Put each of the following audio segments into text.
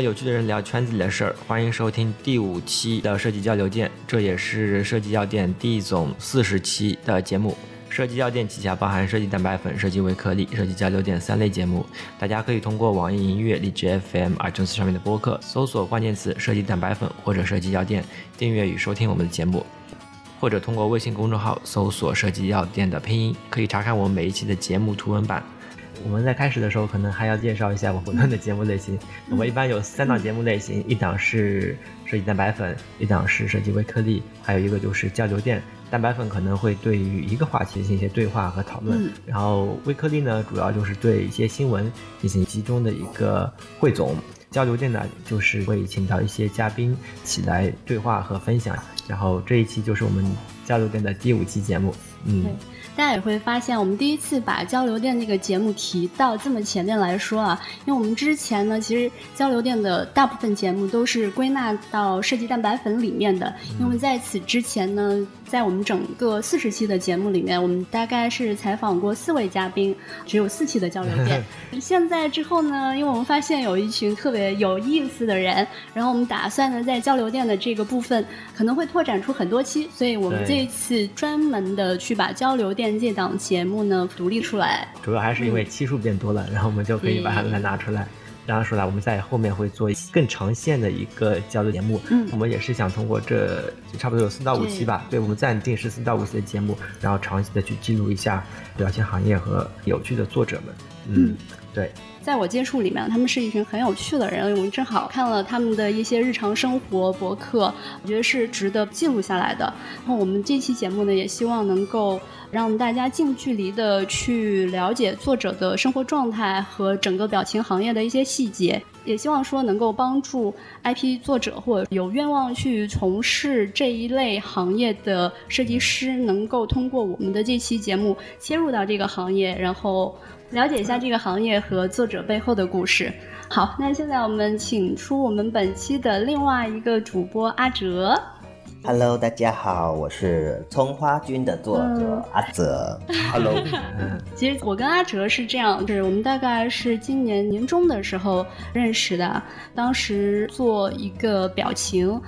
有趣的人聊圈子里的事儿。欢迎收听第五期的设计交流店，这也是设计药店第总四十期的节目。设计药店旗下包含设计蛋白粉、设计微颗粒、设计交流店三类节目。大家可以通过网易音乐、荔枝 FM、iTunes 上面的播客搜索关键词“设计蛋白粉”或者“设计药店”，订阅与收听我们的节目。或者通过微信公众号搜索“设计药店”的拼音，可以查看我们每一期的节目图文版。我们在开始的时候，可能还要介绍一下我们的节目类型。我们一般有三档节目类型，一档是设计蛋白粉，一档是设计微颗粒，还有一个就是交流电。蛋白粉可能会对于一个话题进行一些对话和讨论，然后微颗粒呢，主要就是对一些新闻进行集中的一个汇总。交流电呢，就是会请到一些嘉宾起来对话和分享。然后这一期就是我们交流电的第五期节目，嗯。大家也会发现，我们第一次把交流电这个节目提到这么前面来说啊，因为我们之前呢，其实交流电的大部分节目都是归纳到设计蛋白粉里面的。因为在此之前呢，在我们整个四十期的节目里面，我们大概是采访过四位嘉宾，只有四期的交流电。现在之后呢，因为我们发现有一群特别有意思的人，然后我们打算呢，在交流电的这个部分可能会拓展出很多期，所以我们这一次专门的去把交流店。这档节目呢独立出来，主要还是因为期数变多了，然后我们就可以把它来拿出来，拿出来。我们在后面会做更长线的一个交流节目。嗯，我们也是想通过这差不多有四到五期吧，对我们暂定是四到五期的节目，然后长期的去记录一下表现行业和有趣的作者们。嗯，对。在我接触里面，他们是一群很有趣的人。我们正好看了他们的一些日常生活博客，我觉得是值得记录下来的。然后我们这期节目呢，也希望能够让大家近距离的去了解作者的生活状态和整个表情行业的一些细节，也希望说能够帮助 IP 作者或者有愿望去从事这一类行业的设计师，能够通过我们的这期节目切入到这个行业，然后。了解一下这个行业和作者背后的故事。好，那现在我们请出我们本期的另外一个主播阿哲。Hello，大家好，我是葱花君的作者阿泽。Hello，其实我跟阿哲是这样，就是我们大概是今年年中的时候认识的。当时做一个表情，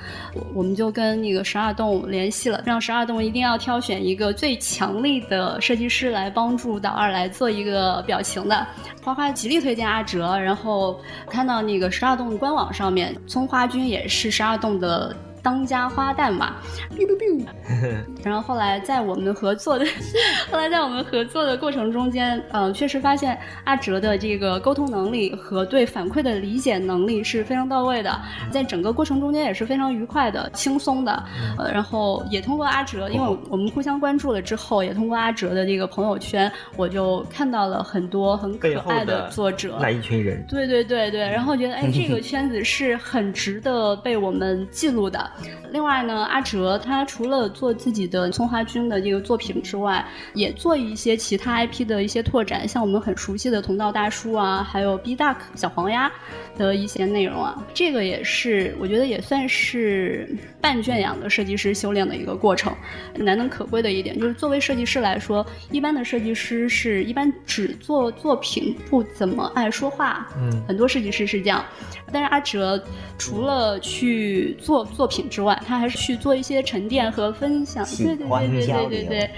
我们就跟那个十二栋联系了，让十二栋一定要挑选一个最强力的设计师来帮助导二来做一个表情的。花花极力推荐阿哲，然后看到那个十二栋官网上面，葱花君也是十二栋的。当家花旦嘛，然后后来在我们合作的，后来在我们合作的过程中间，呃，确实发现阿哲的这个沟通能力和对反馈的理解能力是非常到位的，在整个过程中间也是非常愉快的、轻松的。呃，然后也通过阿哲，因为我们互相关注了之后，也通过阿哲的这个朋友圈，我就看到了很多很可爱的作者，那一群人，对对对对，然后觉得哎，这个圈子是很值得被我们记录的。另外呢，阿哲他除了做自己的葱花君的这个作品之外，也做一些其他 IP 的一些拓展，像我们很熟悉的同道大叔啊，还有 B Duck 小黄鸭。的一些内容啊，这个也是我觉得也算是半圈养的设计师修炼的一个过程，难能可贵的一点就是作为设计师来说，一般的设计师是一般只做作品，不怎么爱说话，嗯，很多设计师是这样，但是阿哲除了去做作品。之外，他还是去做一些沉淀和分享，对对对对对对对。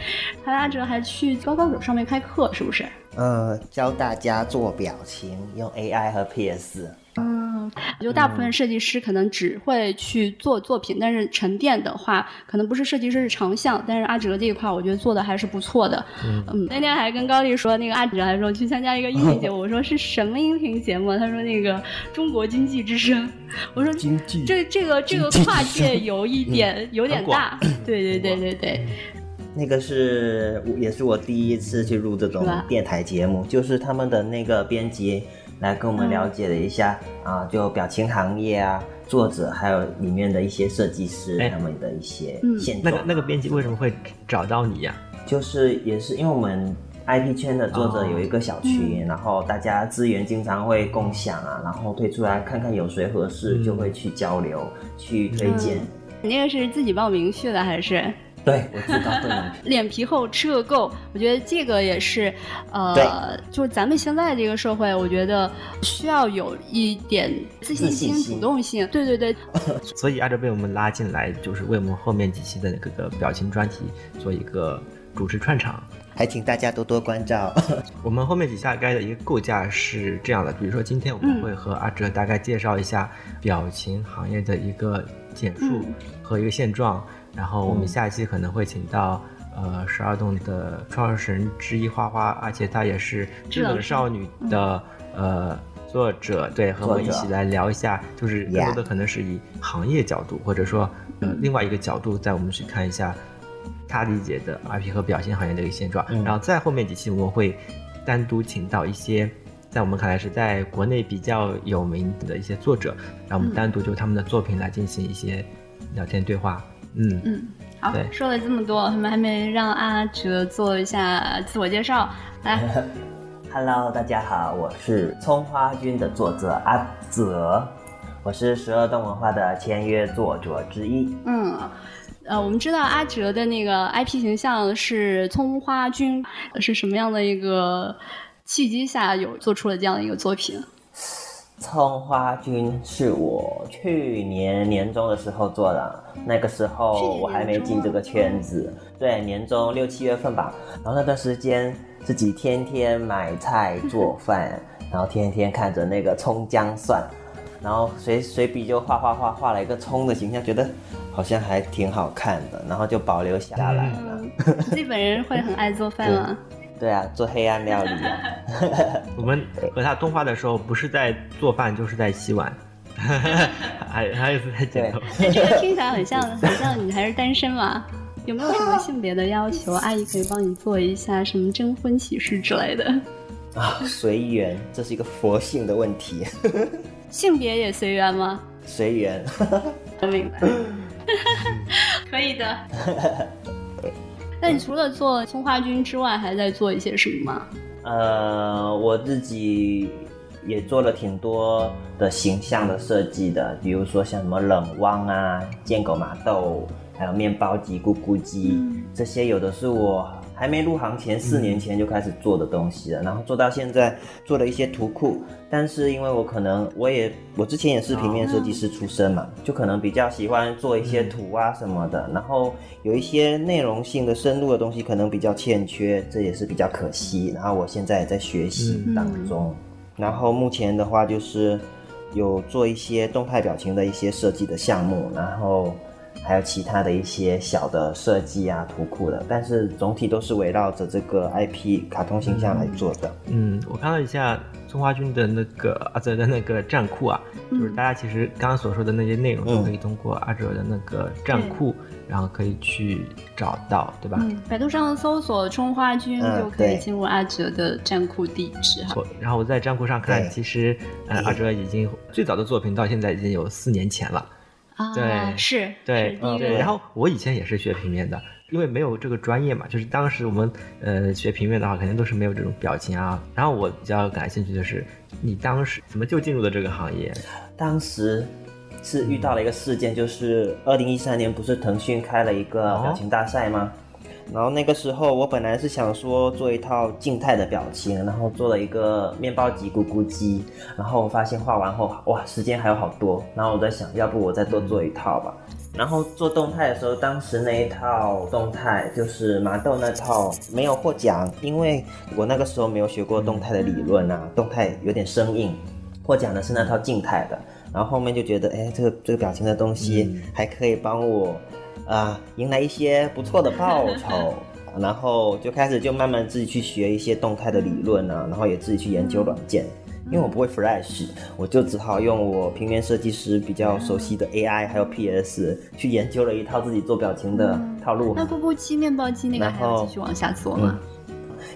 还阿哲还去高高手上面开课，是不是？呃，教大家做表情，用 AI 和 PS。嗯，就大部分设计师可能只会去做作品，但是沉淀的话，可能不是设计师是长项。但是阿哲这一块，我觉得做的还是不错的。嗯，那天还跟高丽说，那个阿哲还说去参加一个音频节目，我说是什么音频节目？他说那个中国经济之声。我说经济，这这个这个跨界有一点有点大。对对对对对。那个是也是我第一次去录这种电台节目，就是他们的那个编辑。来跟我们了解了一下啊，就表情行业啊，作者还有里面的一些设计师他们的一些现状。那个那个编辑为什么会找到你呀？就是也是因为我们 IP 圈的作者有一个小群，然后大家资源经常会共享啊，然后推出来看看有谁合适，就会去交流去推荐。你那个是自己报名去的还是？对，我自告奋勇。脸皮厚，吃个够。我觉得这个也是，呃，就是咱们现在这个社会，我觉得需要有一点自信心、主动性。对对对。所以阿哲被我们拉进来，就是为我们后面几期的那个表情专题做一个主持串场。还请大家多多关照。我们后面几下该的一个构架是这样的，比如说今天我们会和阿哲大概介绍一下表情行业的一个简述和一个现状，然后我们下一期可能会请到呃十二栋的创始人之一花花，而且她也是智能少女的呃作者，对，和我们一起来聊一下，就是更多的可能是以行业角度或者说呃另外一个角度，带我们去看一下。他理解的 IP 和表现行业的一个现状，然后在后面几期我们会单独请到一些在我们看来是在国内比较有名的一些作者，让我们单独就他们的作品来进行一些聊天对话。嗯嗯嗯，好，说了这么多，我们还没让阿哲做一下自我介绍，来。Hello，大家好，我是葱花君的作者阿泽，我是十二动文化的签约作者之一。嗯。呃，我们知道阿哲的那个 IP 形象是葱花君，是什么样的一个契机下有做出了这样的一个作品？葱花君是我去年年中的时候做的，那个时候我还没进这个圈子，对，年中六七月份吧。然后那段时间自己天天买菜做饭，然后天天看着那个葱姜蒜。然后随随笔就画画画画了一个葱的形象，觉得好像还挺好看的，然后就保留下来了。自己本人会很爱做饭吗？对啊，做黑暗料理啊。我们和他通话的时候，不是在做饭，就是在洗碗。还还有在剪头。这个听起来很像，很像你还是单身嘛？有没有什么性别的要求？阿姨可以帮你做一下什么征婚启事之类的。啊，随缘，这是一个佛性的问题。性别也随缘吗？随缘，我明白。可以的。那你除了做葱花君之外，还在做一些什么吗？呃，我自己也做了挺多的形象的设计的，比如说像什么冷汪啊、贱狗麻豆，还有面包机、咕咕鸡，这些有的是我。还没入行前，四年前就开始做的东西了，然后做到现在，做了一些图库。但是因为我可能我也我之前也是平面设计师出身嘛，就可能比较喜欢做一些图啊什么的，然后有一些内容性的深入的东西可能比较欠缺，这也是比较可惜。然后我现在也在学习当中，然后目前的话就是有做一些动态表情的一些设计的项目，然后。还有其他的一些小的设计啊、图库的，但是总体都是围绕着这个 IP 卡通形象来做的。嗯，我看了一下中华军的那个阿哲的那个站库啊，就是大家其实刚刚所说的那些内容都可以通过阿哲的那个站库，然后可以去找到，对吧？嗯，百度上搜索“中花君”就可以进入阿哲的站库地址哈。然后我在站库上看，其实呃阿哲已经最早的作品到现在已经有四年前了。对，是，对，对。然后我以前也是学平面的，因为没有这个专业嘛，就是当时我们呃学平面的话，肯定都是没有这种表情啊。然后我比较感兴趣的是，你当时怎么就进入了这个行业？当时是遇到了一个事件，就是二零一三年不是腾讯开了一个表情大赛吗？然后那个时候，我本来是想说做一套静态的表情，然后做了一个面包机咕咕鸡，然后我发现画完后，哇，时间还有好多。然后我在想，要不我再多做一套吧。然后做动态的时候，当时那一套动态就是麻豆那套没有获奖，因为我那个时候没有学过动态的理论啊，动态有点生硬。获奖的是那套静态的。然后后面就觉得，哎，这个这个表情的东西还可以帮我。啊，迎来一些不错的报酬，然后就开始就慢慢自己去学一些动态的理论啊，然后也自己去研究软件。因为我不会 Flash，我就只好用我平面设计师比较熟悉的 AI 还有 PS 去研究了一套自己做表情的套路。那咕咕鸡、面包机那个还要继续往下做吗？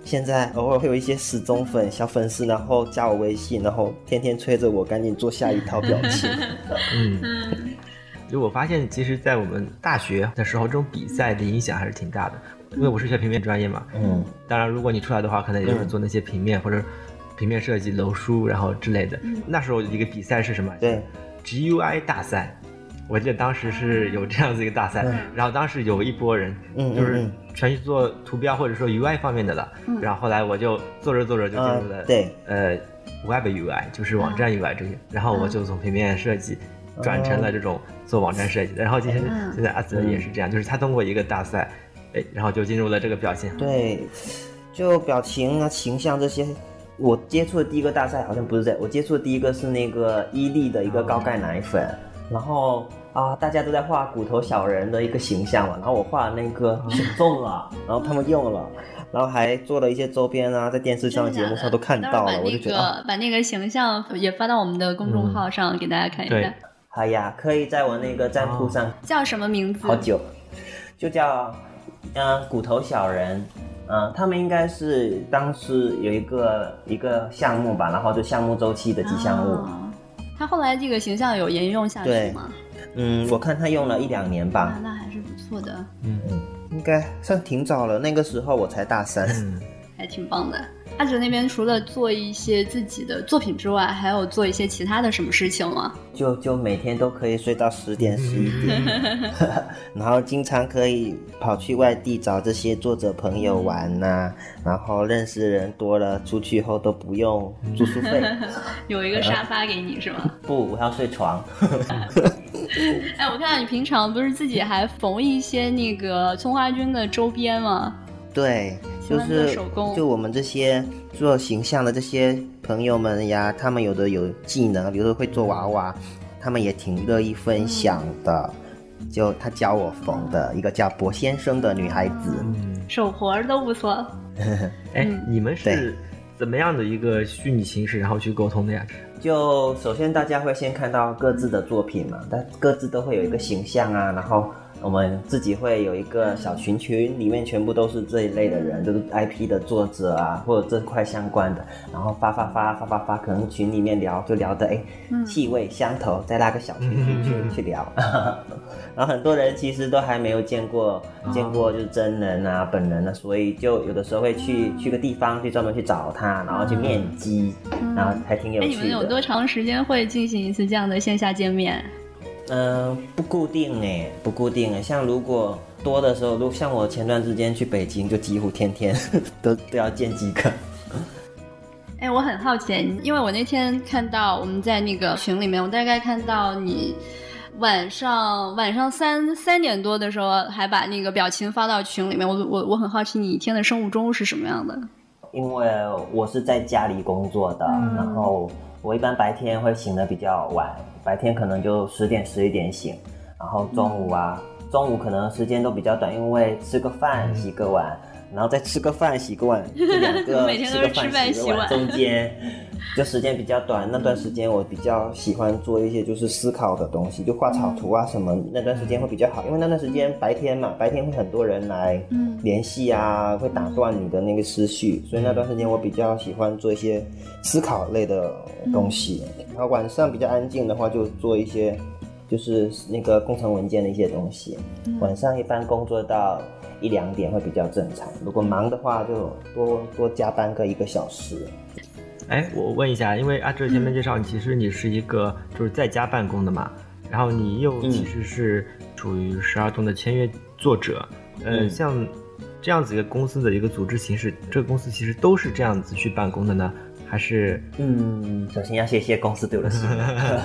现在偶尔会有一些死忠粉、小粉丝，然后加我微信，然后天天催着我赶紧做下一套表情。嗯。就我发现，其实，在我们大学的时候，这种比赛的影响还是挺大的。因为我是学平面专业嘛，嗯，当然，如果你出来的话，可能也就是做那些平面或者平面设计、楼书，然后之类的。那时候一个比赛是什么？对，GUI 大赛。我记得当时是有这样子一个大赛，然后当时有一波人，就是全去做图标或者说 UI 方面的了，然后后来我就做着做着就进入了对呃 Web UI，就是网站 UI 这些，然后我就从平面设计转成了这种做网站设计。的，然后今天现在阿泽也是这样，就是他通过一个大赛，哎，然后就进入了这个表情，对，就表情啊、形象这些。我接触的第一个大赛好像不是这，我接触的第一个是那个伊利的一个高钙奶粉，然后啊，大家都在画骨头小人的一个形象嘛，然后我画那个选中了，然后他们用了，然后还做了一些周边啊，在电视上节目上都看到了，我就觉得把那个形象也发到我们的公众号上给大家看一下。好呀，可以在我那个站铺上。叫什么名字？好久，就叫嗯骨头小人。嗯，他们应该是当时有一个一个项目吧，然后就项目周期的吉祥物。他后来这个形象有沿用下去吗？嗯，我看他用了一两年吧。那还是不错的。嗯嗯，应该算挺早了，那个时候我才大三。还挺棒的。阿哲那边除了做一些自己的作品之外，还有做一些其他的什么事情吗？就就每天都可以睡到十点十一点，然后经常可以跑去外地找这些作者朋友玩呐，然后认识人多了，出去后都不用住宿费，有一个沙发给你是吗？不，我要睡床。哎，我看到你平常不是自己还缝一些那个葱花君的周边吗？对。就是就我们这些做形象的这些朋友们呀，他们有的有技能，比如说会做娃娃，他们也挺乐意分享的。就他教我缝的一个叫博先生的女孩子，手活儿都不错。哎，你们是怎么样的一个虚拟形式，然后去沟通的呀？就首先大家会先看到各自的作品嘛，但各自都会有一个形象啊，然后。我们自己会有一个小群群，里面全部都是这一类的人，就是 IP 的作者啊，或者这块相关的，然后发发发发发发，可能群里面聊就聊的哎，气味相投，再拉个小群群去去聊，然后很多人其实都还没有见过见过就是真人啊本人啊，所以就有的时候会去去个地方去专门去找他，然后去面基，然后还挺有趣的。你们有多长时间会进行一次这样的线下见面？嗯，不固定哎，不固定哎。像如果多的时候，如像我前段时间去北京，就几乎天天 都都要见几个。哎，我很好奇，因为我那天看到我们在那个群里面，我大概看到你晚上晚上三三点多的时候，还把那个表情发到群里面。我我我很好奇，你一天的生物钟是什么样的？因为我是在家里工作的，然后我一般白天会醒的比较晚。白天可能就十点十一点醒，然后中午啊，中午可能时间都比较短，因为吃个饭洗个碗，然后再吃个饭洗个碗，这两个 吃个饭洗个碗，中间就时间比较短。那段时间我比较喜欢做一些就是思考的东西，就画草图啊什么。那段时间会比较好，因为那段时间白天嘛，白天会很多人来联系啊，会打断你的那个思绪，所以那段时间我比较喜欢做一些思考类的东西。然后晚上比较安静的话，就做一些就是那个工程文件的一些东西。晚上一般工作到一两点会比较正常，如果忙的话就多多加班个一个小时。哎，我问一下，因为阿哲前面介绍，其实你是一个就是在家办公的嘛，然后你又其实是处于十二栋的签约作者，呃，像这样子一个公司的一个组织形式，这个公司其实都是这样子去办公的呢？还是？嗯，首先要谢谢公司对我的信任，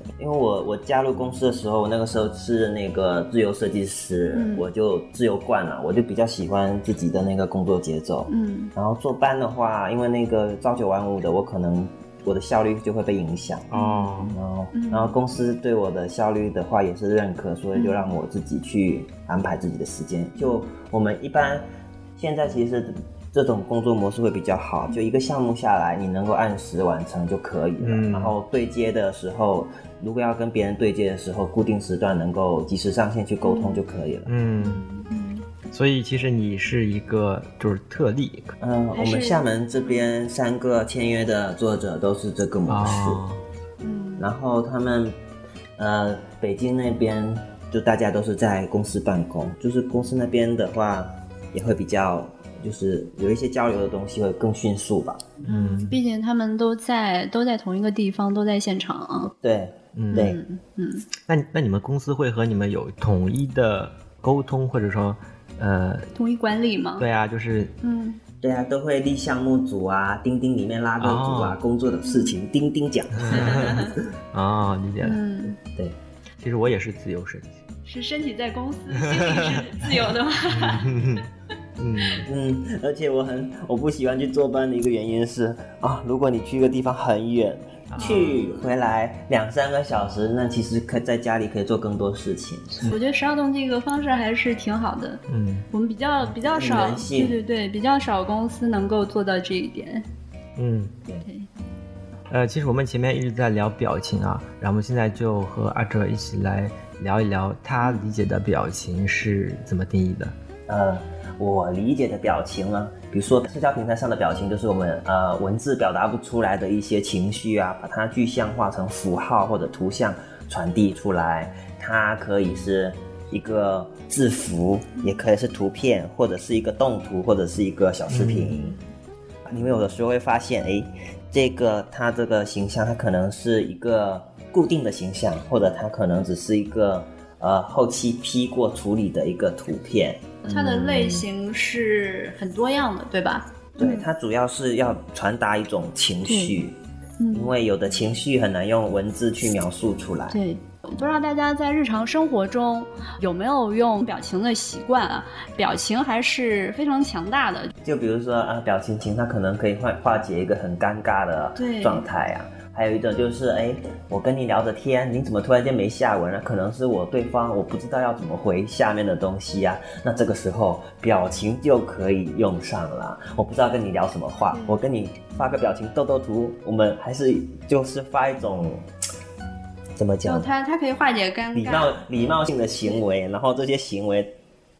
因为我我加入公司的时候，我那个时候是那个自由设计师，我就自由惯了，我就比较喜欢自己的那个工作节奏，嗯，然后坐班的话，因为那个朝九晚五的，我可能我的效率就会被影响哦，然后然后公司对我的效率的话也是认可，所以就让我自己去安排自己的时间，就我们一般现在其实。这种工作模式会比较好，就一个项目下来，你能够按时完成就可以了。然后对接的时候，如果要跟别人对接的时候，固定时段能够及时上线去沟通就可以了。嗯嗯，所以其实你是一个就是特例。嗯，我们厦门这边三个签约的作者都是这个模式。嗯，然后他们，呃，北京那边就大家都是在公司办公，就是公司那边的话也会比较。就是有一些交流的东西会更迅速吧。嗯，毕竟他们都在都在同一个地方，都在现场啊。对，嗯，对，嗯。那那你们公司会和你们有统一的沟通，或者说呃，统一管理吗？对啊，就是嗯。对啊，都会立项目组啊，钉钉里面拉钩组啊，工作的事情钉钉讲。哦，理解了。嗯，对，其实我也是自由设计师。是身体在公司，心里是自由的吗？嗯嗯，而且我很我不喜欢去坐班的一个原因是啊，如果你去一个地方很远。去回来两三个小时，那其实可在家里可以做更多事情。我觉得十二栋这个方式还是挺好的。嗯，我们比较比较少，对对对，比较少公司能够做到这一点。嗯，对。呃，其实我们前面一直在聊表情啊，然后我们现在就和阿哲一起来聊一聊他理解的表情是怎么定义的。呃，我理解的表情呢？比如说，社交平台上的表情，就是我们呃文字表达不出来的一些情绪啊，把它具象化成符号或者图像传递出来。它可以是一个字符，也可以是图片，或者是一个动图，或者是一个小视频。你们有的时候会发现，哎，这个它这个形象，它可能是一个固定的形象，或者它可能只是一个呃后期 P 过处理的一个图片。它的类型是很多样的，对吧？对，它主要是要传达一种情绪，因为有的情绪很难用文字去描述出来。对，不知道大家在日常生活中有没有用表情的习惯啊？表情还是非常强大的。就比如说啊，表情情它可能可以化化解一个很尴尬的状态啊。还有一种就是，哎，我跟你聊着天，你怎么突然间没下文了？可能是我对方我不知道要怎么回下面的东西呀。那这个时候表情就可以用上了。我不知道跟你聊什么话，我跟你发个表情逗逗图，我们还是就是发一种怎么讲？它它可以化解尴尬，礼貌礼貌性的行为，然后这些行为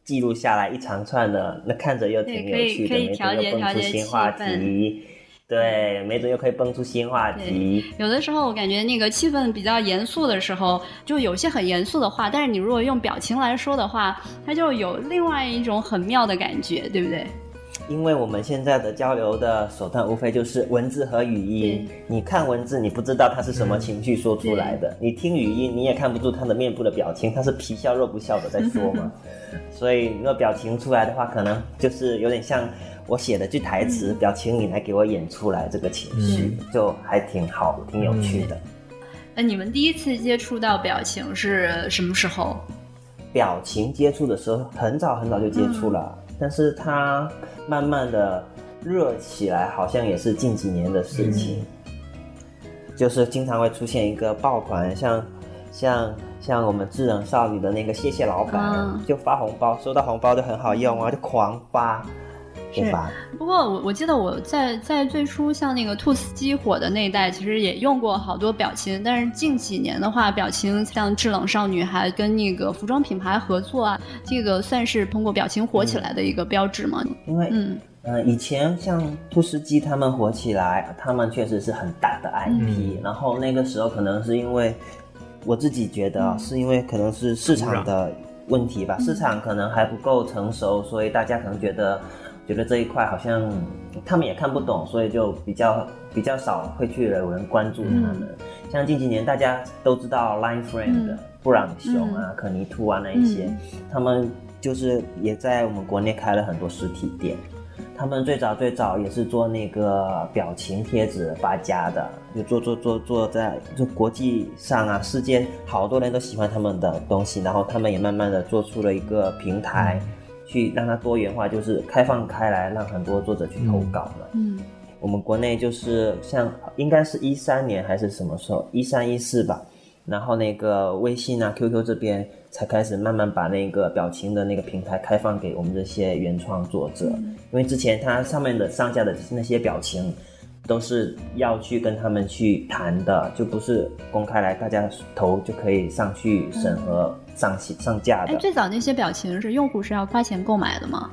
记录下来一长串的，那看着又挺有趣的，没准又蹦出新话题。对，没准又可以蹦出新话题。有的时候我感觉那个气氛比较严肃的时候，就有些很严肃的话，但是你如果用表情来说的话，它就有另外一种很妙的感觉，对不对？因为我们现在的交流的手段无非就是文字和语音。你看文字，你不知道他是什么情绪说出来的；你听语音，你也看不出他的面部的表情，他是皮笑肉不笑的在说嘛。所以，那表情出来的话，可能就是有点像。我写的句台词，表情你来给我演出来，这个情绪就还挺好，挺有趣的。那你们第一次接触到表情是什么时候？表情接触的时候很早很早就接触了，但是它慢慢的热起来，好像也是近几年的事情。就是经常会出现一个爆款，像像像我们智能少女的那个谢谢老板，就发红包，收到红包就很好用啊，就狂发。是，不过我我记得我在在最初像那个兔斯基火的那一代，其实也用过好多表情。但是近几年的话，表情像制冷少女还跟那个服装品牌合作啊，这个算是通过表情火起来的一个标志吗？因为嗯呃，以前像兔斯基他们火起来，他们确实是很大的 IP。然后那个时候可能是因为我自己觉得是因为可能是市场的问题吧，市场可能还不够成熟，所以大家可能觉得。觉得这一块好像他们也看不懂，所以就比较比较少会去有人关注他们。像近几年大家都知道 Line Friend、布朗熊啊、可尼兔啊那一些，他们就是也在我们国内开了很多实体店。他们最早最早也是做那个表情贴纸发家的，就做做做做在就国际上啊，世界好多人都喜欢他们的东西，然后他们也慢慢的做出了一个平台。去让它多元化，就是开放开来，让很多作者去投稿嘛。嗯，我们国内就是像应该是一三年还是什么时候，一三一四吧。然后那个微信啊、QQ 这边才开始慢慢把那个表情的那个平台开放给我们这些原创作者，因为之前它上面的上架的那些表情。都是要去跟他们去谈的，就不是公开来大家投就可以上去审核上上架的。哎，最早那些表情是用户是要花钱购买的吗？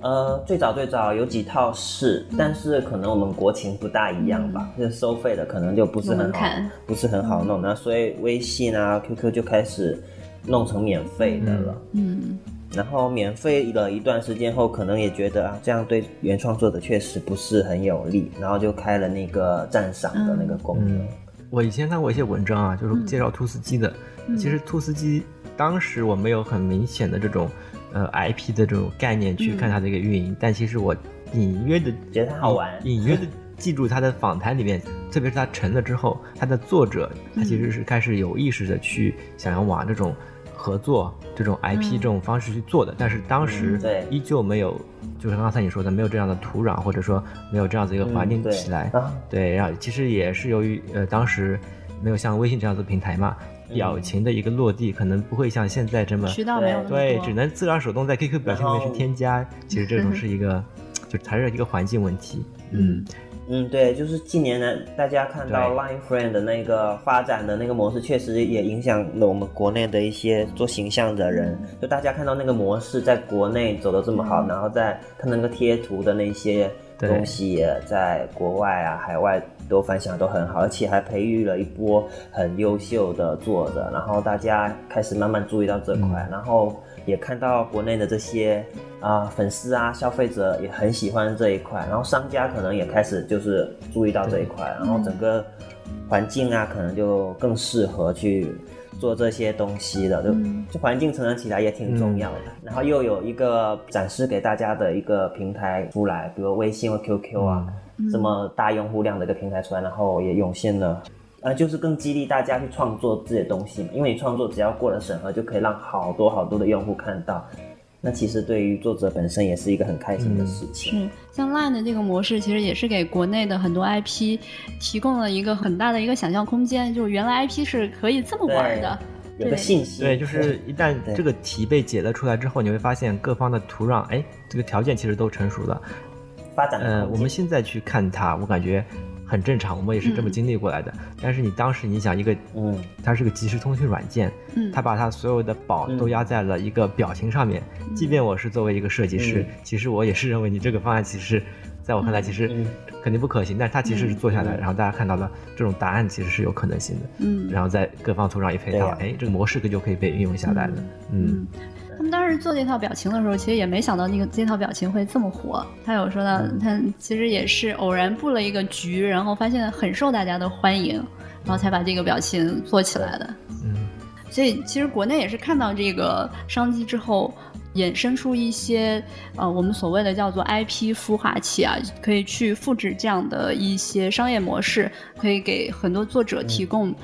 呃，最早最早有几套是，但是可能我们国情不大一样吧，就是收费的可能就不是很好，不是很好弄。那所以微信啊、QQ 就开始弄成免费的了。嗯。然后免费了一段时间后，可能也觉得啊，这样对原创作者确实不是很有利，然后就开了那个赞赏的那个功能。我以前看过一些文章啊，就是介绍兔斯基的。其实兔斯基当时我没有很明显的这种呃 IP 的这种概念去看它的一个运营，但其实我隐约的觉得它好玩，隐约的记住它的访谈里面，特别是它成了之后，它的作者他其实是开始有意识的去想要往这种。合作这种 IP 这种方式去做的，但是当时依旧没有，就是刚才你说的，没有这样的土壤，或者说没有这样子一个环境起来。对，然后其实也是由于呃当时没有像微信这样子平台嘛，表情的一个落地可能不会像现在这么渠道没有对，只能自个儿手动在 QQ 表情里面去添加。其实这种是一个，就还是一个环境问题。嗯。嗯，对，就是近年来大家看到 Line Friend 的那个发展的那个模式，确实也影响了我们国内的一些做形象的人。就大家看到那个模式在国内走的这么好，然后在它那个贴图的那些东西也在国外啊、海外都反响都很好，而且还培育了一波很优秀的作者，然后大家开始慢慢注意到这块，然后。也看到国内的这些啊粉丝啊消费者也很喜欢这一块，然后商家可能也开始就是注意到这一块，然后整个环境啊可能就更适合去做这些东西的，就就环境成长起来也挺重要的。然后又有一个展示给大家的一个平台出来，比如微信或 QQ 啊这么大用户量的一个平台出来，然后也涌现了。呃，就是更激励大家去创作自己的东西嘛，因为你创作只要过了审核，就可以让好多好多的用户看到。那其实对于作者本身也是一个很开心的事情。是，像 Line 的这个模式，其实也是给国内的很多 IP 提供了一个很大的一个想象空间，就是原来 IP 是可以这么玩的。有个信息。对，就是一旦这个题被解了出来之后，你会发现各方的土壤，哎，这个条件其实都成熟了。发展。呃，我们现在去看它，我感觉。很正常，我们也是这么经历过来的。但是你当时你想一个，嗯，它是个即时通讯软件，嗯，它把它所有的宝都压在了一个表情上面。即便我是作为一个设计师，其实我也是认为你这个方案其实，在我看来其实肯定不可行。但是它其实是做下来，然后大家看到了这种答案其实是有可能性的，嗯，然后在各方土壤一配套，哎，这个模式就可以被运用下来了，嗯。他们当时做这套表情的时候，其实也没想到那个这套表情会这么火。他有说到，他其实也是偶然布了一个局，然后发现很受大家的欢迎，然后才把这个表情做起来的。嗯，所以其实国内也是看到这个商机之后。衍生出一些呃，我们所谓的叫做 IP 孵化器啊，可以去复制这样的一些商业模式，可以给很多作者提供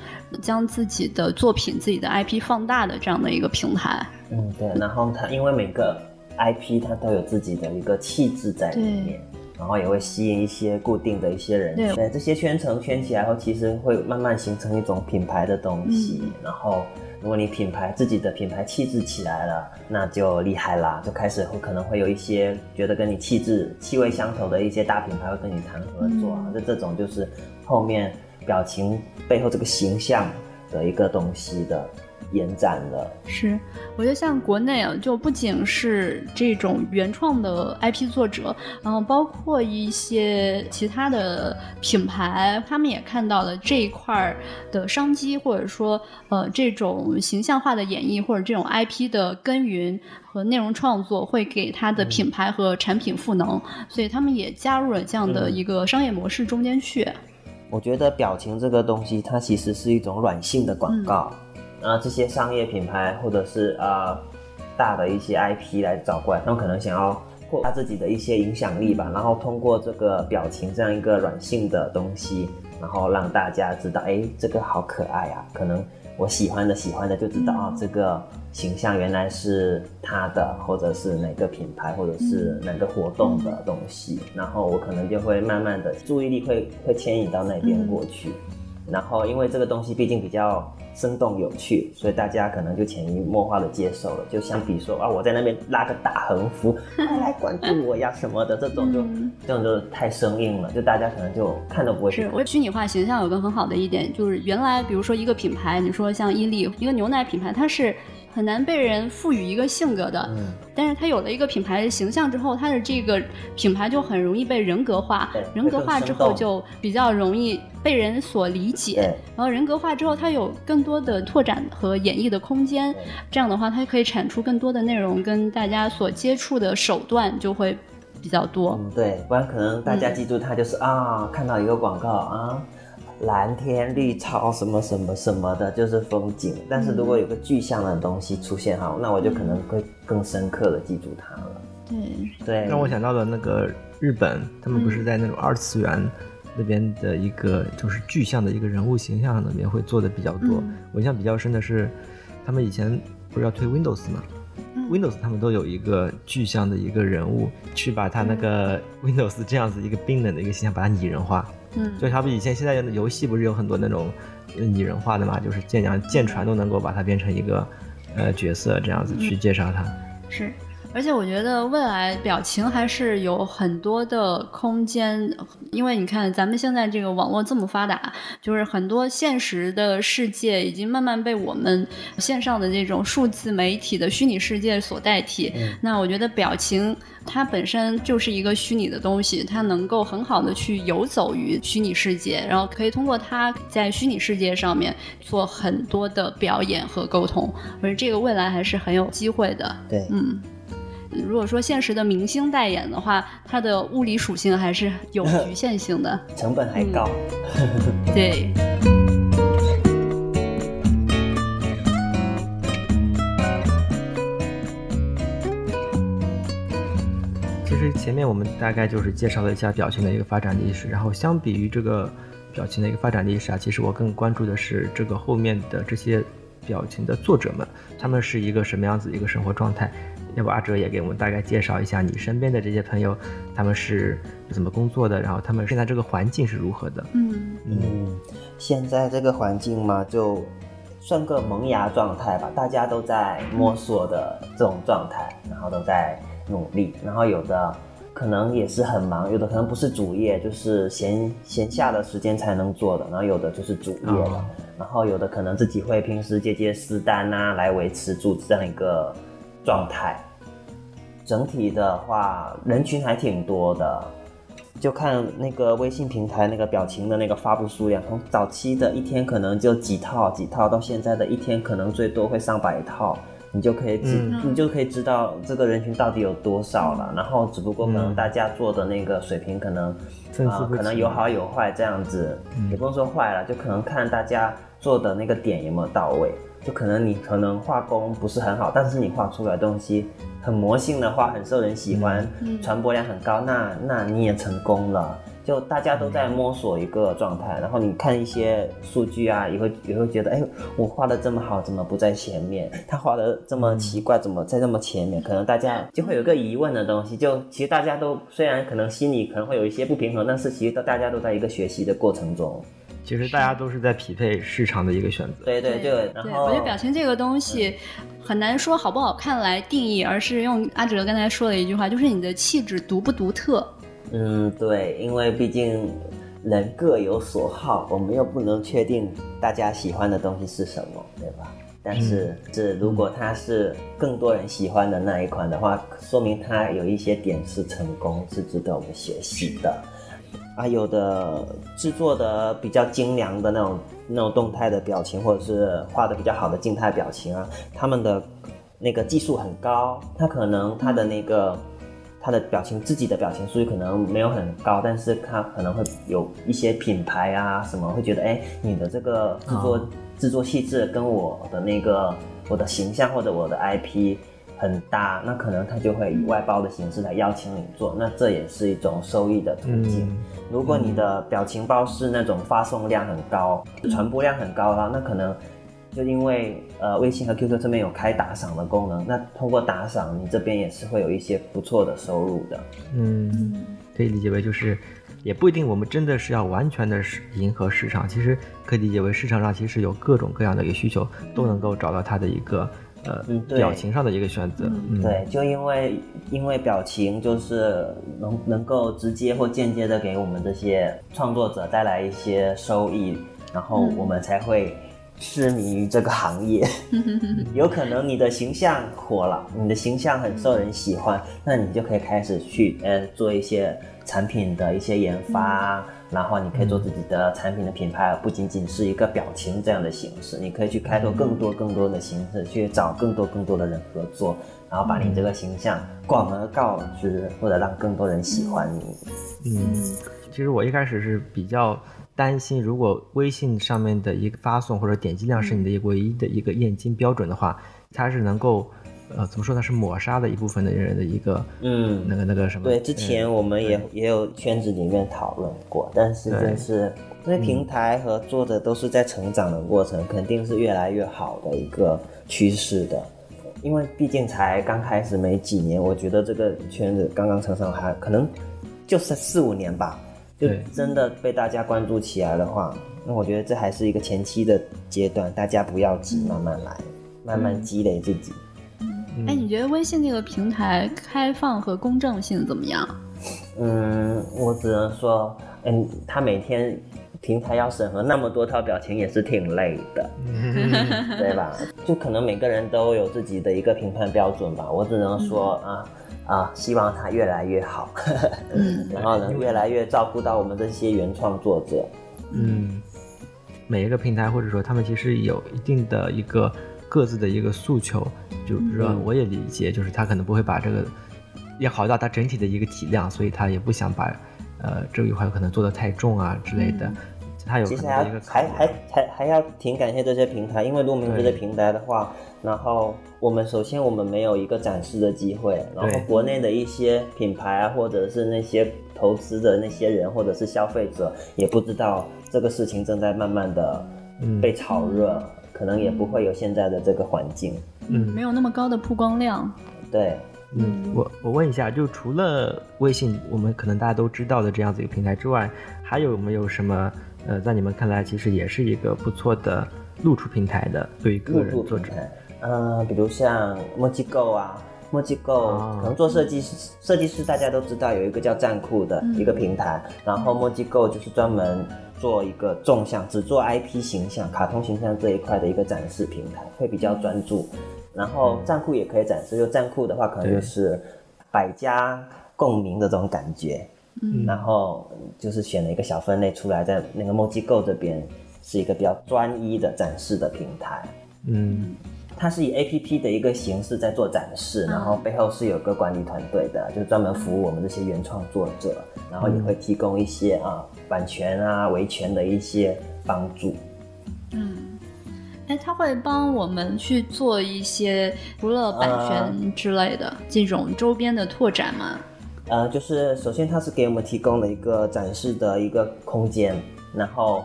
将自己的作品、自己的 IP 放大的这样的一个平台。嗯，对。然后它因为每个 IP 它都有自己的一个气质在里面，然后也会吸引一些固定的一些人。对，这些圈层圈起来后，其实会慢慢形成一种品牌的东西，然后。如果你品牌自己的品牌气质起来了，那就厉害啦，就开始会可能会有一些觉得跟你气质气味相投的一些大品牌会跟你谈合作啊，就这种就是后面表情背后这个形象的一个东西的。延展了，是，我觉得像国内啊，就不仅是这种原创的 IP 作者，然后包括一些其他的品牌，他们也看到了这一块的商机，或者说呃这种形象化的演绎，或者这种 IP 的耕耘和内容创作，会给他的品牌和产品赋能，所以他们也加入了这样的一个商业模式中间去。我觉得表情这个东西，它其实是一种软性的广告。啊，这些商业品牌或者是啊大的一些 IP 来找过来，他们可能想要扩大自己的一些影响力吧，然后通过这个表情这样一个软性的东西，然后让大家知道，哎，这个好可爱啊，可能我喜欢的喜欢的就知道啊，这个形象原来是他的，或者是哪个品牌，或者是哪个活动的东西，然后我可能就会慢慢的注意力会会牵引到那边过去，然后因为这个东西毕竟比较。生动有趣，所以大家可能就潜移默化的接受了。就相比说啊，我在那边拉个大横幅，快来关注我呀什么的，这种就这种就太生硬了，就大家可能就看都不会。是我虚拟化形象有个很好的一点，就是原来比如说一个品牌，你说像伊利，一个牛奶品牌，它是很难被人赋予一个性格的。嗯，但是它有了一个品牌的形象之后，它的这个品牌就很容易被人格化。人格化之后就比较容易被人所理解。然后人格化之后，它有更多的拓展和演绎的空间。这样的话，它可以产出更多的内容，跟大家所接触的手段就会比较多。嗯，对，不然可能大家记住它就是、啊，看到一个广告啊，蓝天绿草什么什么什么的，就是风景。但是如果有个具象的东西出现哈，那我就可能会更深刻的记住它了。对，对，让我想到了那个日本，他们不是在那种二次元那边的一个就是具象的一个人物形象那边会做的比较多。嗯我印象比较深的是，他们以前不是要推 Windows 吗？嗯 Windows 他们都有一个具象的一个人物，去把他那个 Windows 这样子一个冰冷的一个形象把它拟人化。嗯，就好比以前现在的游戏不是有很多那种呃拟人化的嘛，就是舰娘舰船都能够把它变成一个呃角色这样子去介绍它。是，而且我觉得未来表情还是有很多的空间，因为你看咱们现在这个网络这么发达，就是很多现实的世界已经慢慢被我们线上的这种数字媒体的虚拟世界所代替。那我觉得表情它本身就是一个虚拟的东西，它能够很好的去游走于虚拟世界，然后可以通过它在虚拟世界上面做很多的表演和沟通，而这个未来还是很有机会的。对，嗯，如果说现实的明星代言的话，它的物理属性还是有 局限性的。成本还高。对，其实前面我们大概就是介绍了一下表情的一个发展历史，然后相比于这个表情的一个发展历史啊，其实我更关注的是这个后面的这些表情的作者们，他们是一个什么样子一个生活状态。要不阿哲也给我们大概介绍一下你身边的这些朋友，他们是怎么工作的，然后他们现在这个环境是如何的？嗯嗯，现在这个环境嘛，就算个萌芽状态吧，大家都在摸索的这种状态，然后都在努力，然后有的可能也是很忙，有的可能不是主业，就是闲闲下的时间才能做的，然后有的就是主业的，哦然后有的可能自己会平时接接私单啊，来维持住这样一个状态。整体的话，人群还挺多的，就看那个微信平台那个表情的那个发布数量，从早期的一天可能就几套几套，到现在的一天可能最多会上百套，你就可以知、嗯。你就可以知道这个人群到底有多少了。然后只不过可能嗯大家做的那个水平可能啊、可能有好有坏这样子，嗯。也不用说坏了，就可能看大家做的那个点有没有到位。就可能你可能画工不是很好，但是你画出来的东西很魔性的话，很受人喜欢，嗯传播量很高，那那你也成功了。就大家都在摸索一个状态，然后你看一些数据啊，也会也会觉得，哎，我画的这么好，怎么不在前面？他画的这么奇怪，怎么在这么前面？可能大家就会有个疑问的东西。就其实大家都虽然可能心里可能会有一些不平衡，但是其实都大家都在一个学习的过程中。其实大家都是在匹配市场的一个选择。对对对然对，后我觉得表情这个东西很难说好不好看来定义，而是用阿哲刚才说的一句话，就是你的气质独不独特。嗯，对，因为毕竟人各有所好，我们又不能确定大家喜欢的东西是什么，对吧？但是是如果它是更多人喜欢的那一款的话，说明它有一些点是成功，是值得我们学习的。啊，有的制作的比较精良的那种那种动态的表情，或者是画的比较好的静态表情啊，他们的那个技术很高，他可能他的那个他的表情自己的表情数据可能没有很高，但是他可能会有一些品牌啊什么会觉得，哎，你的这个制作、制作细致跟我的那个我的形象或者我的 IP 很大，那可能他就会以外包的形式来邀请你做，那这也是一种收益的途径。嗯如果你的表情包是那种发送量很高、传播量很高啦，那可能就因为呃微信和 QQ 这边有开打赏的功能，那通过打赏，你这边也是会有一些不错的收入的。嗯，可以理解为就是，也不一定我们真的是要完全的是迎合市场，其实可以理解为市场上其实有各种各样的一个需求，都能够找到它的一个呃嗯对。表情上的一个选择。嗯，对，就因为因为表情就是能能够直接或间接的给我们这些创作者带来一些收益，然后我们才会痴迷于这个行业，有可能你的形象火了，你的形象很受人喜欢，那你就可以开始去呃做一些产品的一些研发，然后你可以做自己的产品的品牌，不仅仅是一个表情这样的形式，你可以去开拓更多更多的形式，去找更多更多的人合作，然后把你这个形象广而告之，或者让更多人喜欢你。嗯，其实我一开始是比较。担心，如果微信上面的一个发送或者点击量是你的一个唯一的一个验金标准的话，它是能够，呃，怎么说呢？是抹杀的一部分的人的一个，嗯，那个那个什么？对，之前我们也也有圈子里面讨论过，但是就是因为平台和作的都是在成长的过程，肯定是越来越好的一个趋势的，因为毕竟才刚开始没几年，我觉得这个圈子刚刚成长，还可能就是四五年吧。就真的被大家关注起来的话，那我觉得这还是一个前期的阶段，大家不要急，慢慢来，慢慢积累自己。哎，你觉得微信这个平台开放和公正性怎么样？嗯，我只能说，嗯，他每天平台要审核那么多套表情也是挺累的，对吧？就可能每个人都有自己的一个评判标准吧。我只能说啊。啊，希望它越来越好，嗯，然后呢，越来越照顾到我们这些原创作者。嗯，每一个平台或者说他们其实有一定的一个各自的一个诉求，就比如说我也理解，就是他可能不会把这个要考虑到它整体的一个体量，所以他也不想把呃这一块可能做的太重啊之类的。他有其实还还还还还要挺感谢这些平台，因为路明这些平台的话。然后我们首先我们没有一个展示的机会，然后国内的一些品牌啊，或者是那些投资的那些人，或者是消费者，也不知道这个事情正在慢慢的被炒热，可能也不会有现在的这个环境，嗯，没有那么高的曝光量。对，嗯，我我问一下，就除了微信，我们可能大家都知道的这样子一个平台之外，还有没有什么呃，在你们看来其实也是一个不错的露出平台的，对于个人作者？嗯，比如像墨迹 Go 啊，墨迹 Go 可能做设计师，设计师大家都知道有一个叫站酷的一个平台，然后墨迹 Go 就是专门做一个纵向，只做 IP 形象、卡通形象这一块的一个展示平台，会比较专注。然后站酷也可以展示，就站酷的话可能就是百家共鸣的这种感觉。嗯，然后就是选了一个小分类出来，在那个墨迹 Go 这边是一个比较专一的展示的平台。嗯。它是以 A P P 的一个形式在做展示，然后背后是有个管理团队的，就专门服务我们这些原创作者，然后也会提供一些啊版权啊维权的一些帮助。嗯，哎，他会帮我们去做一些除了版权之类的这种周边的拓展吗？呃，就是首先他是给我们提供了一个展示的一个空间，然后。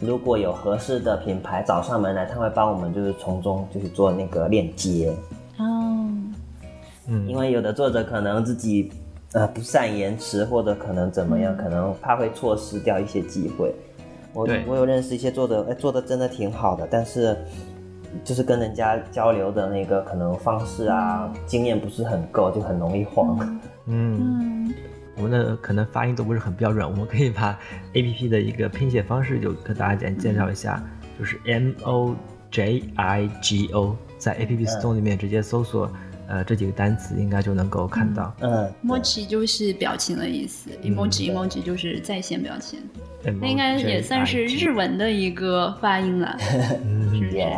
如果有合适的品牌找上门来，他会帮我们就是从中就是做那个链接哦，嗯，因为有的作者可能自己呃不善言辞，或者可能怎么样，可能怕会错失掉一些机会。我我有认识一些做的，哎，做的真的挺好的，但是就是跟人家交流的那个可能方式啊，经验不是很够，就很容易慌。嗯。我们的可能发音都不是很标准，我们可以把 A P P 的一个拼写方式就跟大家简介绍一下，就是 M O J I G O，在 A P P Store 里面直接搜索，呃，这几个单词应该就能够看到。嗯，Emoji 就是表情的意思，Emoji Emoji 就是在线表情，那应该也算是日文的一个发音了，是不是？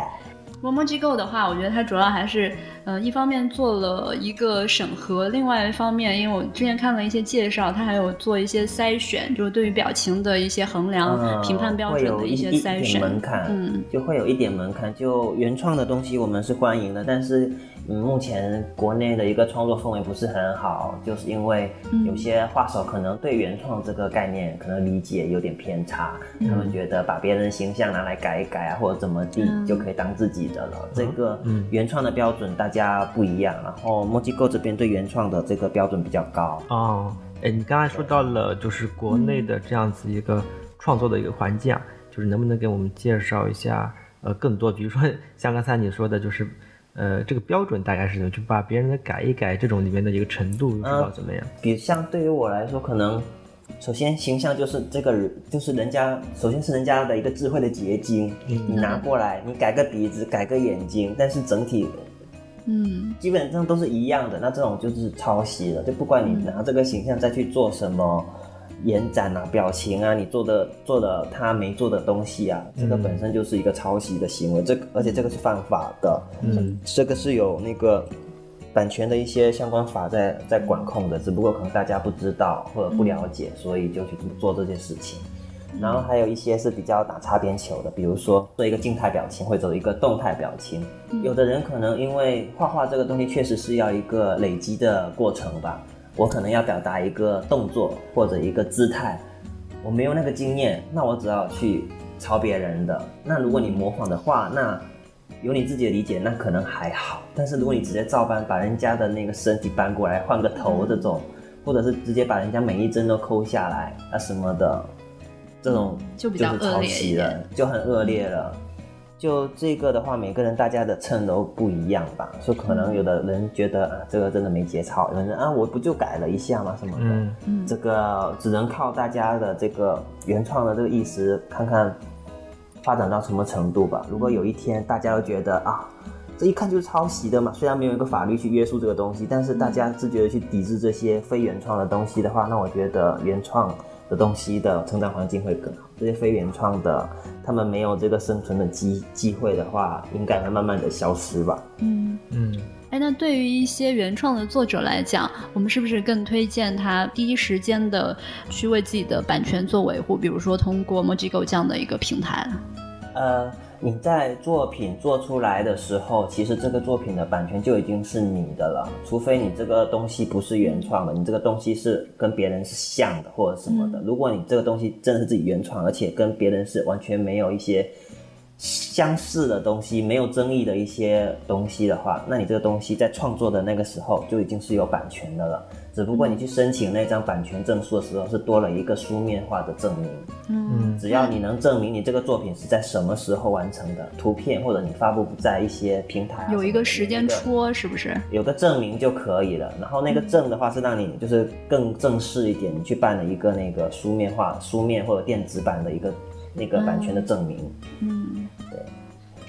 摸摸机构的话，我觉得它主要还是，呃，一方面做了一个审核，另外一方面，因为我之前看了一些介绍，它还有做一些筛选，就是对于表情的一些衡量、评判标准的一些筛选。门槛，嗯，就会有一点门槛。就原创的东西，我们是欢迎的，但是。嗯，目前国内的一个创作氛围不是很好，就是因为有些画手可能对原创这个概念可能理解有点偏差，他们觉得把别人形象拿来改一改啊，或者怎么地就可以当自己的了。这个原创的标准大家不一样，然后墨迹构这边对原创的这个标准比较高。哦，哎，你刚才说到了就是国内的这样子一个创作的一个环境，就是能不能给我们介绍一下呃更多，比如说像刚才你说的，就是。呃，这个标准大概是怎么？就把别人的改一改，这种里面的一个程度不知道怎么样？比像对于我来说，可能首先形象就是这个人，就是人家，首先是人家的一个智慧的结晶，你拿过来，你改个鼻子，改个眼睛，但是整体，嗯，基本上都是一样的，那这种就是抄袭了，就不管你拿这个形象再去做什么。延展啊，表情啊，你做的做的他没做的东西啊，这个本身就是一个抄袭的行为，这而且这个是犯法的，嗯，这个是有那个版权的一些相关法在在管控的，只不过可能大家不知道或者不了解，所以就去做这件事情。然后还有一些是比较打擦边球的，比如说做一个静态表情或者一个动态表情，有的人可能因为画画这个东西确实是要一个累积的过程吧。我可能要表达一个动作或者一个姿态，我没有那个经验，那我只要去抄别人的。那如果你模仿的话，那有你自己的理解，那可能还好。但是如果你直接照搬，把人家的那个身体搬过来，换个头这种，或者是直接把人家每一帧都抠下来啊什么的，这种就比较抄袭了，就很恶劣了。就这个的话，每个人大家的秤都不一样吧，所以可能有的人觉得啊，这个真的没节操；有人啊，我不就改了一下吗？什么的，嗯，这个只能靠大家的这个原创的这个意识，看看发展到什么程度吧。如果有一天大家都觉得啊，这一看就是抄袭的嘛，虽然没有一个法律去约束这个东西，但是大家自觉的去抵制这些非原创的东西的话，那我觉得原创。的东西的成长环境会更好。这些非原创的，他们没有这个生存的机机会的话，应该会慢慢的消失吧。嗯嗯。哎，那对于一些原创的作者来讲，我们是不是更推荐他第一时间的去为自己的版权做维护？比如说通过 Mojigo 这样的一个平台？呃。你在作品做出来的时候，其实这个作品的版权就已经是你的了，除非你这个东西不是原创的，你这个东西是跟别人是像的或者什么的。如果你这个东西真的是自己原创，而且跟别人是完全没有一些相似的东西、没有争议的一些东西的话，那你这个东西在创作的那个时候就已经是有版权的了。只不过你去申请那张版权证书的时候，是多了一个书面化的证明。嗯，只要你能证明你这个作品是在什么时候完成的，图片或者你发布在一些平台，有一个时间戳，是不是？有个证明就可以了。然后那个证的话是让你就是更正式一点，你去办了一个那个书面化、书面或者电子版的一个那个版权的证明。嗯，对。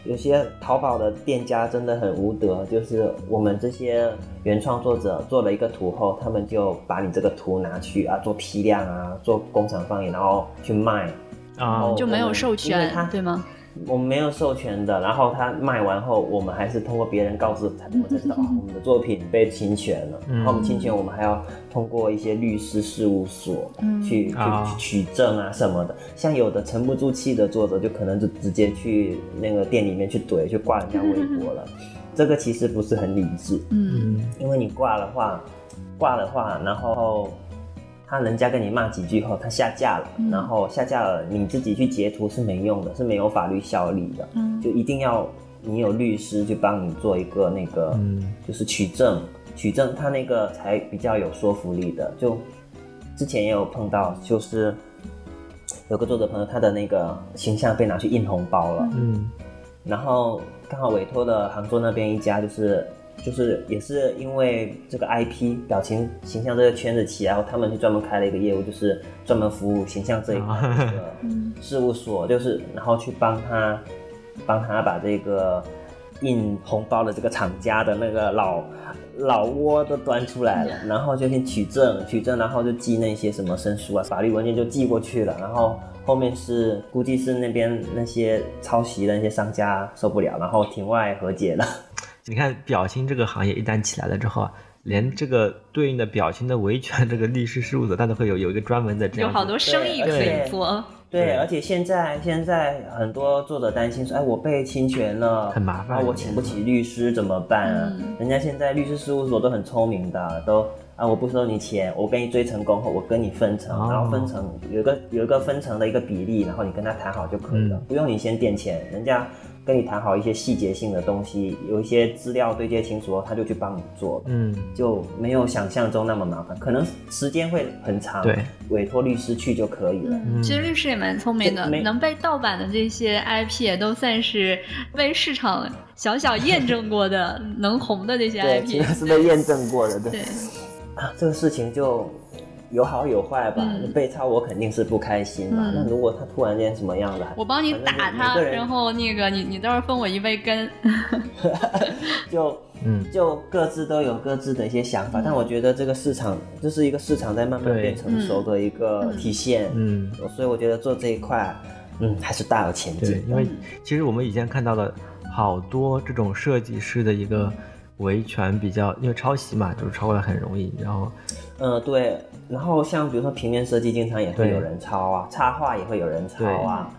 有些淘宝的店家真的很无德，就是我们这些原创作者做了一个图后，他们就把你这个图拿去啊做批量啊，做工厂放映，然后去卖，啊就没有授权，对吗？我们没有授权的，然后他卖完后，我们还是通过别人告知，我们才知道啊，我们的作品被侵权了。然后我们侵权，我们还要通过一些律师事务所去去取证啊什么的。像有的沉不住气的作者，就可能就直接去那个店里面去怼，去挂人家微博了。这个其实不是很理智，嗯，因为你挂的话，挂的话，然后。他人家跟你骂几句后，他下架了，然后下架了，你自己去截图是没用的，是没有法律效力的，就一定要你有律师去帮你做一个那个，就是取证，取证他那个才比较有说服力的。就之前也有碰到，就是有个作者朋友，他的那个形象被拿去印红包了，嗯，然后刚好委托了杭州那边一家就是。就是也是因为这个 IP 表情形象这个圈子起来后，他们就专门开了一个业务，就是专门服务形象这一块的 事务所，就是然后去帮他帮他把这个印红包的这个厂家的那个老老窝都端出来了，然后就先取证取证，然后就寄那些什么申诉啊、法律文件就寄过去了，然后后面是估计是那边那些抄袭的那些商家受不了，然后庭外和解了。你看表情这个行业一旦起来了之后啊，连这个对应的表情的维权这个律师事务所，它都会有有一个专门的这样。有好多生意可以做。对，而且现在现在很多作者担心说，哎，我被侵权了，很麻烦，我请不起律师怎么办啊？人家现在律师事务所都很聪明的，都啊，我不收你钱，我给你追成功后，我跟你分成，然后分成有个有一个分成的一个比例，然后你跟他谈好就可以了，不用你先垫钱，人家。跟你谈好一些细节性的东西，有一些资料对接清楚，他就去帮你做，嗯，就没有想象中那么麻烦，可能时间会很长，对，委托律师去就可以了。其实律师也蛮聪明的，能被盗版的这些 IP 也都算是被市场小小验证过的，能红的这些 IP，是被验证过的，对。啊，这个事情就有好有坏吧。被抄我肯定是不开心嘛。那如果他突然间什么样的，我帮你打他，然后那个你你到时候分我一杯羹。就嗯，就各自都有各自的一些想法，但我觉得这个市场这是一个市场在慢慢变成熟的一个体现。嗯，所以我觉得做这一块，嗯，还是大有前景。因为其实我们以前看到了好多这种设计师的一个。维权比较，因为抄袭嘛，就是抄过来很容易。然后，嗯，对。然后像比如说平面设计，经常也会有人抄啊；插画也会有人抄啊。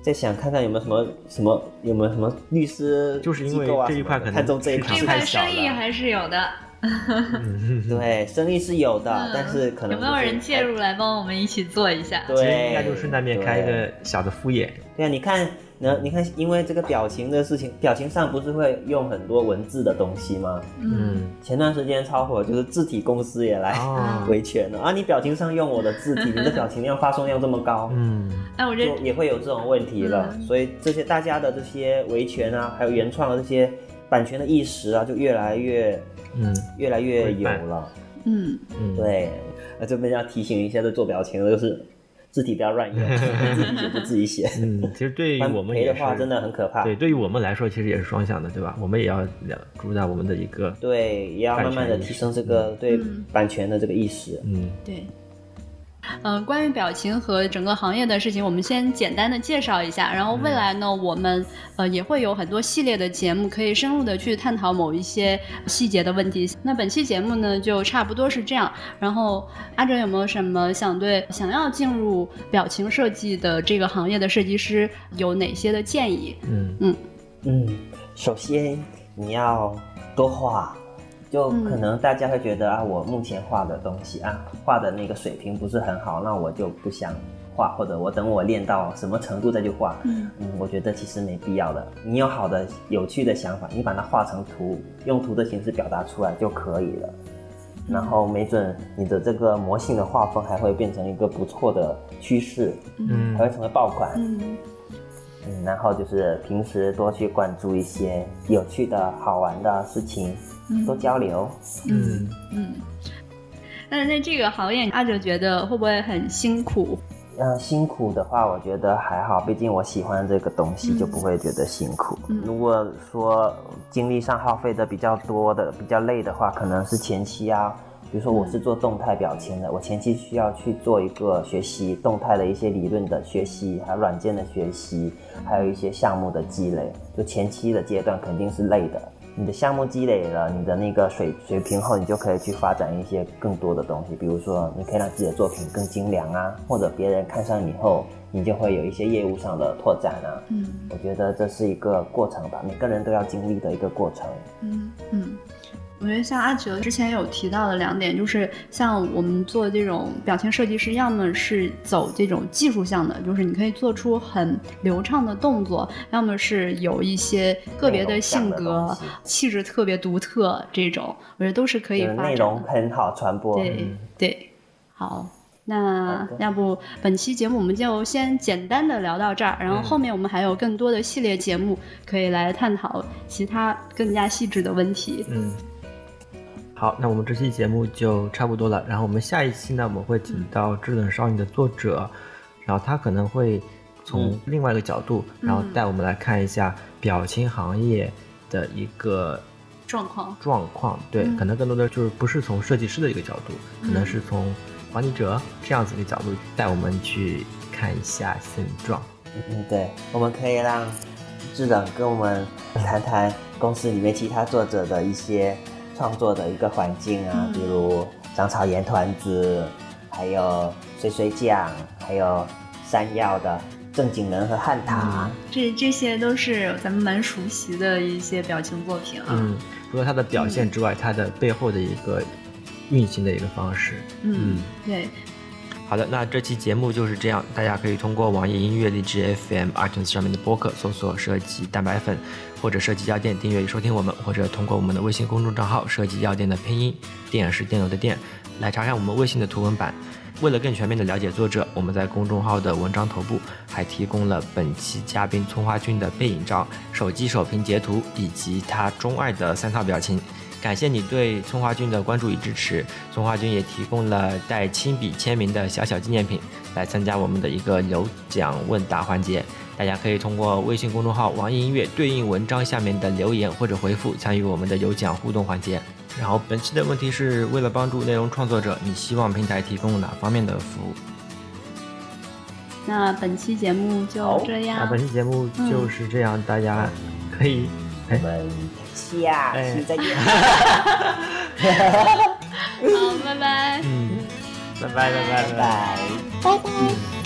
在想看看有没有什么什么有没有什么律师就是因为这一块可能看中这一块太小了。生意还是有的。对，生意是有的，但是可能有没有人介入来帮我们一起做一下？对，应该就顺带便开一个小的副业。对啊，你看。那你看，因为这个表情的事情，表情上不是会用很多文字的东西吗？嗯，前段时间超火，就是字体公司也来 维权了啊！你表情上用我的字体，你的表情量发送量这么高，嗯，哎，我觉得也会有这种问题了。所以这些大家的这些维权啊，还有原创的这些版权的意识啊，就越来越，嗯，越来越有了。嗯嗯，对，那这边要提醒一下，这做表情的就是。字体不要乱用，自己写就自己写。嗯，其实对于我们赔的话，真的很可怕。对，对于我们来说，其实也是双向的，对吧？我们也要主打我们的一个对，也要慢慢的提升这个对版权的这个意识。嗯，对。嗯，关于表情和整个行业的事情，我们先简单的介绍一下。然后未来呢，我们呃也会有很多系列的节目，可以深入的去探讨某一些细节的问题。那本期节目呢，就差不多是这样。然后阿哲有没有什么想对想要进入表情设计的这个行业的设计师有哪些的建议？嗯嗯嗯，首先你要多画。就可能大家会觉得啊，我目前画的东西啊，画的那个水平不是很好，那我就不想画，或者我等我练到什么程度再去画。嗯，我觉得其实没必要的。你有好的、有趣的想法，你把它画成图，用图的形式表达出来就可以了。然后没准你的这个魔性的画风还会变成一个不错的趋势，嗯，还会成为爆款。嗯，嗯，然后就是平时多去关注一些有趣的好玩的事情。多交流，嗯。嗯，那那这个行业，阿哲觉得会不会很辛苦？嗯，辛苦的话，我觉得还好，毕竟我喜欢这个东西，就不会觉得辛苦。如果说精力上耗费的比较多的、比较累的话，可能是前期啊，比如说我是做动态表情的，我前期需要去做一个学习动态的一些理论的学习，还有软件的学习，还有一些项目的积累，就前期的阶段肯定是累的。你的项目积累了你的那个水水平后，你就可以去发展一些更多的东西。比如说，你可以让自己的作品更精良啊，或者别人看上你后，你就会有一些业务上的拓展啊。嗯，我觉得这是一个过程吧，每个人都要经历的一个过程。嗯嗯。我觉得像阿哲之前有提到的两点，就是像我们做这种表情设计师，要么是走这种技术向的，就是你可以做出很流畅的动作；要么是有一些个别的性格、气质特别独特这种，我觉得都是可以发展。内容很好传播。对对，好，那要不本期节目我们就先简单的聊到这儿，然后后面我们还有更多的系列节目可以来探讨其他更加细致的问题。嗯。好，那我们这期节目就差不多了。然后我们下一期呢，我们会请到《制冷少女》的作者，然后他可能会从另外一个角度，然后带我们来看一下表情行业的一个状况。状况对，可能更多的就是不是从设计师的一个角度，可能是从管理者这样子一个角度带我们去看一下现状。嗯，对，我们可以让智冷跟我们谈谈公司里面其他作者的一些。创作的一个环境啊，比如长草盐团子，还有水水酱，还有山药的正经人和汉塔，这这些都是咱们蛮熟悉的一些表情作品啊。嗯，除了它的表现之外，它的背后的一个运行的一个方式。嗯，对。好的，那这期节目就是这样。大家可以通过网易音乐、荔枝 FM、iTunes 上面的播客搜索“设计蛋白粉”或者“设计药店”订阅与收听我们，或者通过我们的微信公众账号“设计药店”的拼音“电”是电流的“电”来查看我们微信的图文版。为了更全面的了解作者，我们在公众号的文章头部还提供了本期嘉宾葱花君的背影照、手机首屏截图以及他钟爱的三套表情。感谢你对葱花君的关注与支持。葱花君也提供了带亲笔签名的小小纪念品，来参加我们的一个有奖问答环节。大家可以通过微信公众号“网易音乐”对应文章下面的留言或者回复，参与我们的有奖互动环节。然后本期的问题是为了帮助内容创作者，你希望平台提供哪方面的服务？那本期节目就这样。那本期节目就是这样，大家可以。我们下期再见。好，拜拜。嗯，拜拜拜拜拜拜拜拜。